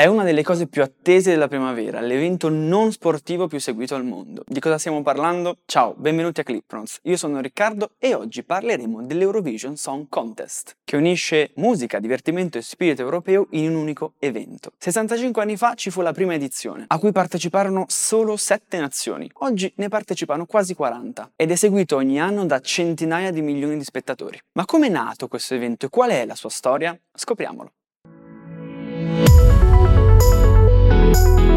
È una delle cose più attese della primavera, l'evento non sportivo più seguito al mondo. Di cosa stiamo parlando? Ciao, benvenuti a Cliprons. Io sono Riccardo e oggi parleremo dell'Eurovision Song Contest, che unisce musica, divertimento e spirito europeo in un unico evento. 65 anni fa ci fu la prima edizione, a cui parteciparono solo 7 nazioni. Oggi ne partecipano quasi 40 ed è seguito ogni anno da centinaia di milioni di spettatori. Ma come è nato questo evento e qual è la sua storia? Scopriamolo. Thank you.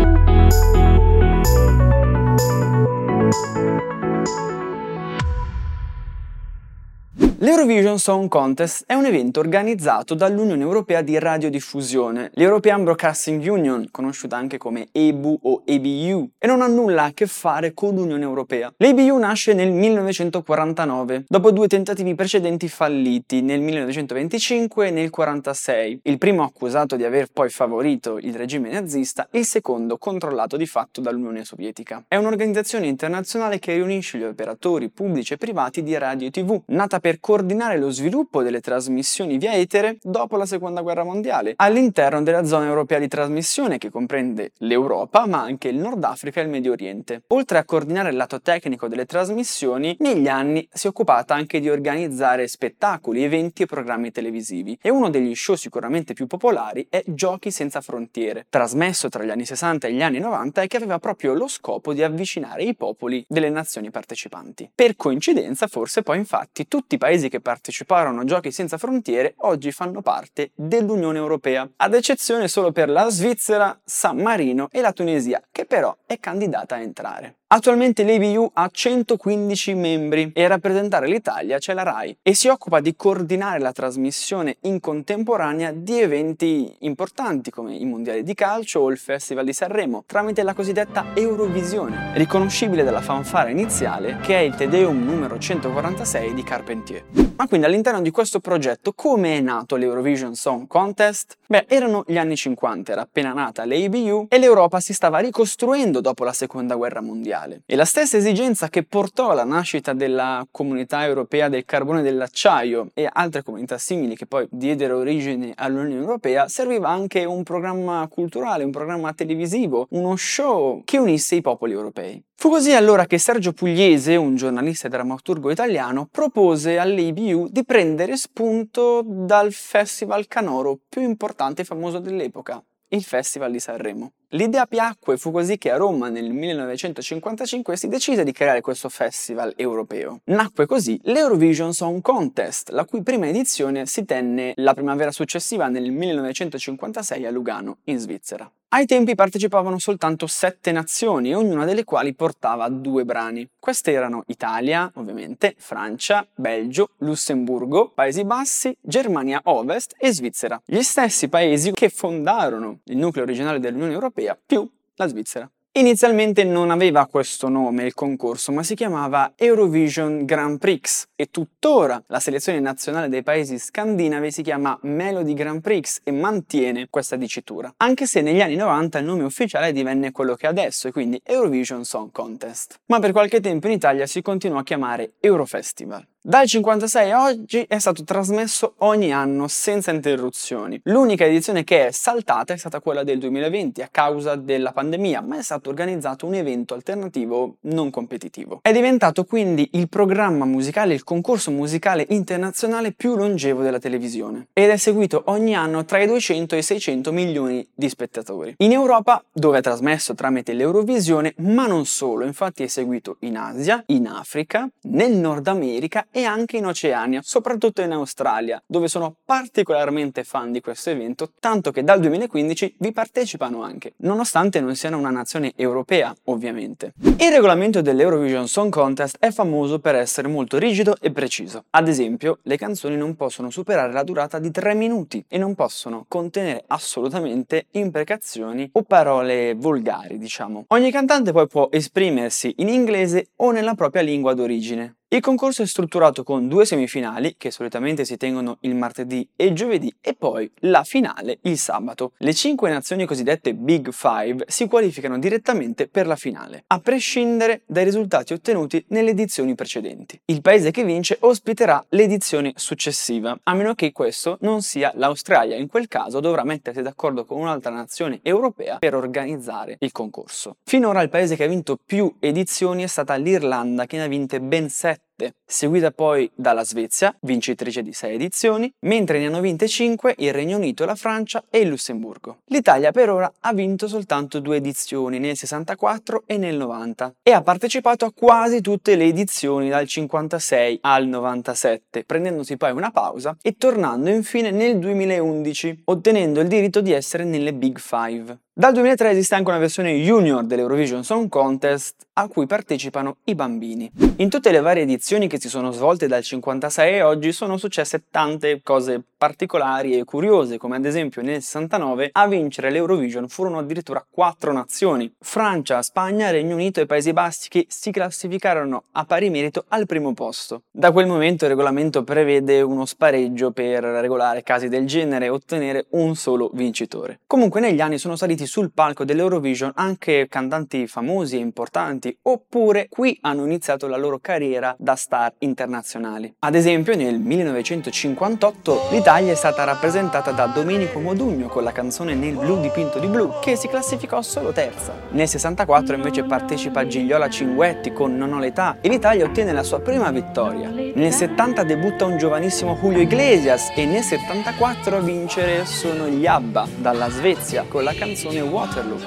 L'Eurovision Song Contest è un evento organizzato dall'Unione Europea di Radiodiffusione, l'European Broadcasting Union, conosciuta anche come EBU o EBU, e non ha nulla a che fare con l'Unione Europea. L'EBU nasce nel 1949, dopo due tentativi precedenti falliti nel 1925 e nel 1946, il primo accusato di aver poi favorito il regime nazista, il secondo controllato di fatto dall'Unione Sovietica. È un'organizzazione internazionale che riunisce gli operatori pubblici e privati di radio e tv, nata per coordinare lo sviluppo delle trasmissioni via etere dopo la seconda guerra mondiale, all'interno della zona europea di trasmissione che comprende l'Europa, ma anche il Nord Africa e il Medio Oriente. Oltre a coordinare il lato tecnico delle trasmissioni, negli anni si è occupata anche di organizzare spettacoli, eventi e programmi televisivi. E uno degli show sicuramente più popolari è Giochi senza frontiere, trasmesso tra gli anni 60 e gli anni 90 e che aveva proprio lo scopo di avvicinare i popoli delle nazioni partecipanti. Per coincidenza, forse poi infatti tutti i paesi che parteciparono a Giochi senza frontiere oggi fanno parte dell'Unione Europea, ad eccezione solo per la Svizzera, San Marino e la Tunisia, che però è candidata a entrare. Attualmente l'ABU ha 115 membri e a rappresentare l'Italia c'è la RAI e si occupa di coordinare la trasmissione in contemporanea di eventi importanti come i mondiali di calcio o il Festival di Sanremo tramite la cosiddetta Eurovisione, riconoscibile dalla fanfara iniziale che è il Te Deum numero 146 di Carpentier. Ma quindi all'interno di questo progetto come è nato l'Eurovision Song Contest? Beh, erano gli anni 50, era appena nata l'ABU e l'Europa si stava ricostruendo dopo la seconda guerra mondiale. E la stessa esigenza che portò alla nascita della comunità europea del carbone e dell'acciaio e altre comunità simili che poi diedero origine all'Unione Europea serviva anche un programma culturale, un programma televisivo, uno show che unisse i popoli europei. Fu così allora che Sergio Pugliese, un giornalista e drammaturgo italiano, propose all'ABU di prendere spunto dal festival canoro più importante e famoso dell'epoca, il Festival di Sanremo. L'idea piacque e fu così che a Roma nel 1955 si decise di creare questo festival europeo. Nacque così l'Eurovision Song Contest, la cui prima edizione si tenne la primavera successiva nel 1956 a Lugano, in Svizzera. Ai tempi partecipavano soltanto sette nazioni, ognuna delle quali portava due brani. Queste erano Italia, ovviamente, Francia, Belgio, Lussemburgo, Paesi Bassi, Germania Ovest e Svizzera. Gli stessi paesi che fondarono il nucleo originale dell'Unione Europea più la Svizzera. Inizialmente non aveva questo nome il concorso, ma si chiamava Eurovision Grand Prix e tuttora la selezione nazionale dei paesi scandinavi si chiama Melody Grand Prix e mantiene questa dicitura, anche se negli anni 90 il nome ufficiale divenne quello che è adesso e quindi Eurovision Song Contest. Ma per qualche tempo in Italia si continuò a chiamare Eurofestival. Dal 56 a oggi è stato trasmesso ogni anno senza interruzioni. L'unica edizione che è saltata è stata quella del 2020 a causa della pandemia, ma è stato organizzato un evento alternativo non competitivo. È diventato quindi il programma musicale, il concorso musicale internazionale più longevo della televisione ed è seguito ogni anno tra i 200 e i 600 milioni di spettatori. In Europa, dove è trasmesso tramite l'Eurovisione, ma non solo, infatti è seguito in Asia, in Africa, nel Nord America e anche in Oceania, soprattutto in Australia, dove sono particolarmente fan di questo evento, tanto che dal 2015 vi partecipano anche, nonostante non siano una nazione europea, ovviamente. Il regolamento dell'Eurovision Song Contest è famoso per essere molto rigido e preciso. Ad esempio, le canzoni non possono superare la durata di 3 minuti e non possono contenere assolutamente imprecazioni o parole volgari, diciamo. Ogni cantante poi può esprimersi in inglese o nella propria lingua d'origine Il concorso è strutturato con due semifinali, che solitamente si tengono il martedì e il giovedì, e poi la finale il sabato. Le cinque nazioni cosiddette Big Five si qualificano direttamente per la finale, a prescindere dai risultati ottenuti nelle edizioni precedenti. Il paese che vince ospiterà l'edizione successiva, a meno che questo non sia l'Australia. In quel caso dovrà mettersi d'accordo con un'altra nazione europea per organizzare il concorso. Finora il paese che ha vinto più edizioni è stata l'Irlanda, che ne ha vinte ben 7 that seguita poi dalla Svezia, vincitrice di 6 edizioni, mentre ne hanno vinte 5 il Regno Unito, la Francia e il Lussemburgo. L'Italia per ora ha vinto soltanto due edizioni, nel 64 e nel 90, e ha partecipato a quasi tutte le edizioni dal 56 al 97, prendendosi poi una pausa e tornando infine nel 2011, ottenendo il diritto di essere nelle Big Five. Dal 2003 esiste anche una versione junior dell'Eurovision Song Contest a cui partecipano i bambini. In tutte le varie edizioni che si sono svolte dal 56 e oggi sono successe tante cose particolari e curiose, come ad esempio nel 69 a vincere l'Eurovision furono addirittura quattro nazioni, Francia, Spagna, Regno Unito e Paesi Bassi che si classificarono a pari merito al primo posto. Da quel momento il regolamento prevede uno spareggio per regolare casi del genere e ottenere un solo vincitore. Comunque negli anni sono saliti sul palco dell'Eurovision anche cantanti famosi e importanti, oppure qui hanno iniziato la loro carriera da star internazionali. Ad esempio nel 1958 l'Italia è stata rappresentata da Domenico Modugno con la canzone Nel blu dipinto di blu, che si classificò solo terza. Nel 64 invece partecipa Gigliola Cinguetti con Non ho l'età e l'Italia ottiene la sua prima vittoria. Nel 70 debutta un giovanissimo Julio Iglesias e nel 74 a vincere sono gli ABBA dalla Svezia con la canzone Waterloo.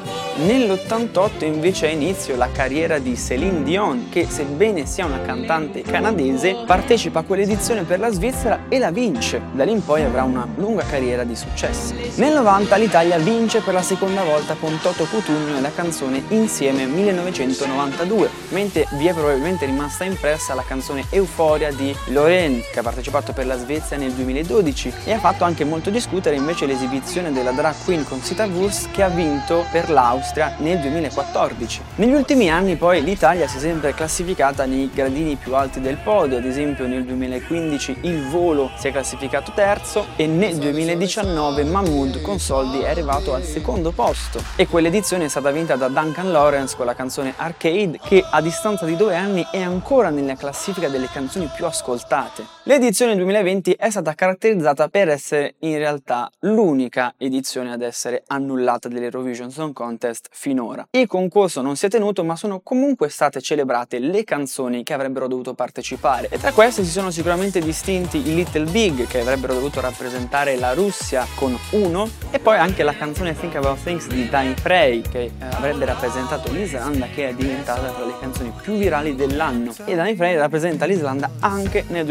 Nell'88 invece ha inizio la carriera di Céline Dion, che sebbene sia una cantante canadese, partecipa a quell'edizione per la Svizzera e la vince. Da lì in poi avrà una lunga carriera di successi. Nel 90 l'Italia vince per la seconda volta con Toto Cutugno e la canzone Insieme 1992, mentre vi è probabilmente rimasta impressa la canzone Euforia di Lorraine, che ha partecipato per la Svezia nel 2012 e ha fatto anche molto discutere invece l'esibizione della drag queen con Sita Wurst che ha vinto per l'Austria nel 2014. Negli ultimi anni poi l'Italia si è sempre classificata nei gradini più alti del podio, ad esempio nel 2015 il volo si è classificato terzo e nel 2019 Mahmood con soldi è arrivato al secondo posto e quell'edizione è stata vinta da Duncan Lawrence con la canzone Arcade che a distanza di due anni è ancora nella classifica delle canzoni più ascoltate. L'edizione 2020 è stata caratterizzata per essere in realtà l'unica edizione ad essere annullata dell'Eurovision Song Contest finora. Il concorso non si è tenuto ma sono comunque state celebrate le canzoni che avrebbero dovuto partecipare. E tra queste si sono sicuramente distinti i Little Big che avrebbero dovuto rappresentare la Russia con uno e poi anche la canzone Think About Things di Danny Frey che eh, avrebbe rappresentato l'Islanda che è diventata tra le canzoni più virali dell'anno. E Danny Frey rappresenta l'Islanda anche nel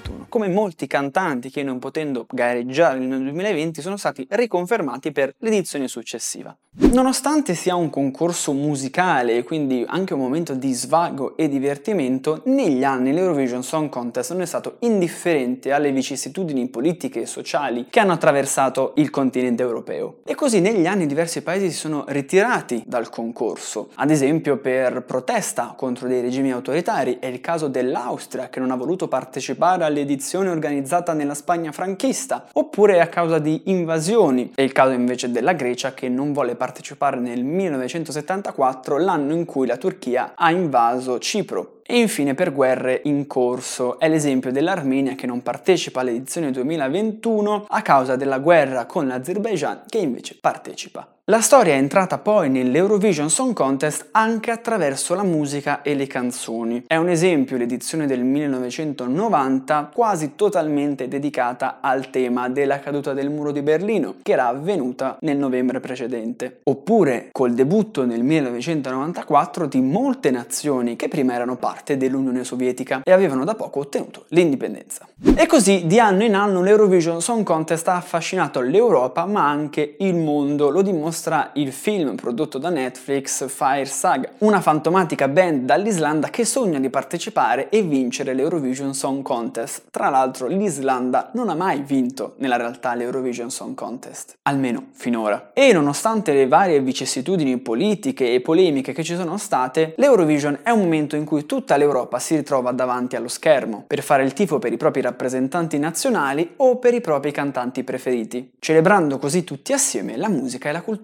2021. Come molti cantanti che non potendo gareggiare nel 2020 sono stati riconfermati per l'edizione successiva. Nonostante sia un concorso musicale e quindi anche un momento di svago e divertimento, negli anni l'Eurovision Song Contest non è stato indifferente alle vicissitudini politiche e sociali che hanno attraversato il continente europeo. E così negli anni diversi paesi si sono ritirati dal concorso, ad esempio per protesta contro dei regimi autoritari, è il caso dell'Austria che non ha voluto partecipare all'edizione organizzata nella Spagna franchista, oppure a causa di invasioni, è il caso invece della Grecia che non volle partecipare nel 1974, l'anno in cui la Turchia ha invaso Cipro. E infine per guerre in corso è l'esempio dell'Armenia che non partecipa all'edizione 2021 a causa della guerra con l'Azerbaijan che invece partecipa. La storia è entrata poi nell'Eurovision Song Contest anche attraverso la musica e le canzoni. È un esempio l'edizione del 1990 quasi totalmente dedicata al tema della caduta del muro di Berlino, che era avvenuta nel novembre precedente. Oppure col debutto nel 1994 di molte nazioni che prima erano parte dell'Unione Sovietica e avevano da poco ottenuto l'indipendenza. E così di anno in anno l'Eurovision Song Contest ha affascinato l'Europa ma anche il mondo, lo dimostra mostra il film prodotto da Netflix Fire Saga, una fantomatica band dall'Islanda che sogna di partecipare e vincere l'Eurovision Song Contest. Tra l'altro l'Islanda non ha mai vinto nella realtà l'Eurovision Song Contest, almeno finora. E nonostante le varie vicissitudini politiche e polemiche che ci sono state, l'Eurovision è un momento in cui tutta l'Europa si ritrova davanti allo schermo per fare il tifo per i propri rappresentanti nazionali o per i propri cantanti preferiti, celebrando così tutti assieme la musica e la cultura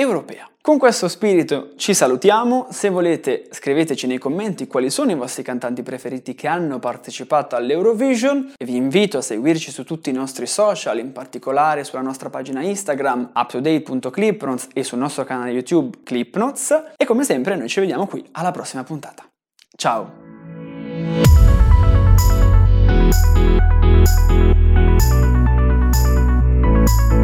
europea. Con questo spirito ci salutiamo, se volete scriveteci nei commenti quali sono i vostri cantanti preferiti che hanno partecipato all'Eurovision e vi invito a seguirci su tutti i nostri social, in particolare sulla nostra pagina Instagram uptodate.clipnotes e sul nostro canale YouTube Clipnotes e come sempre noi ci vediamo qui alla prossima puntata. Ciao! Thank you. Thank you.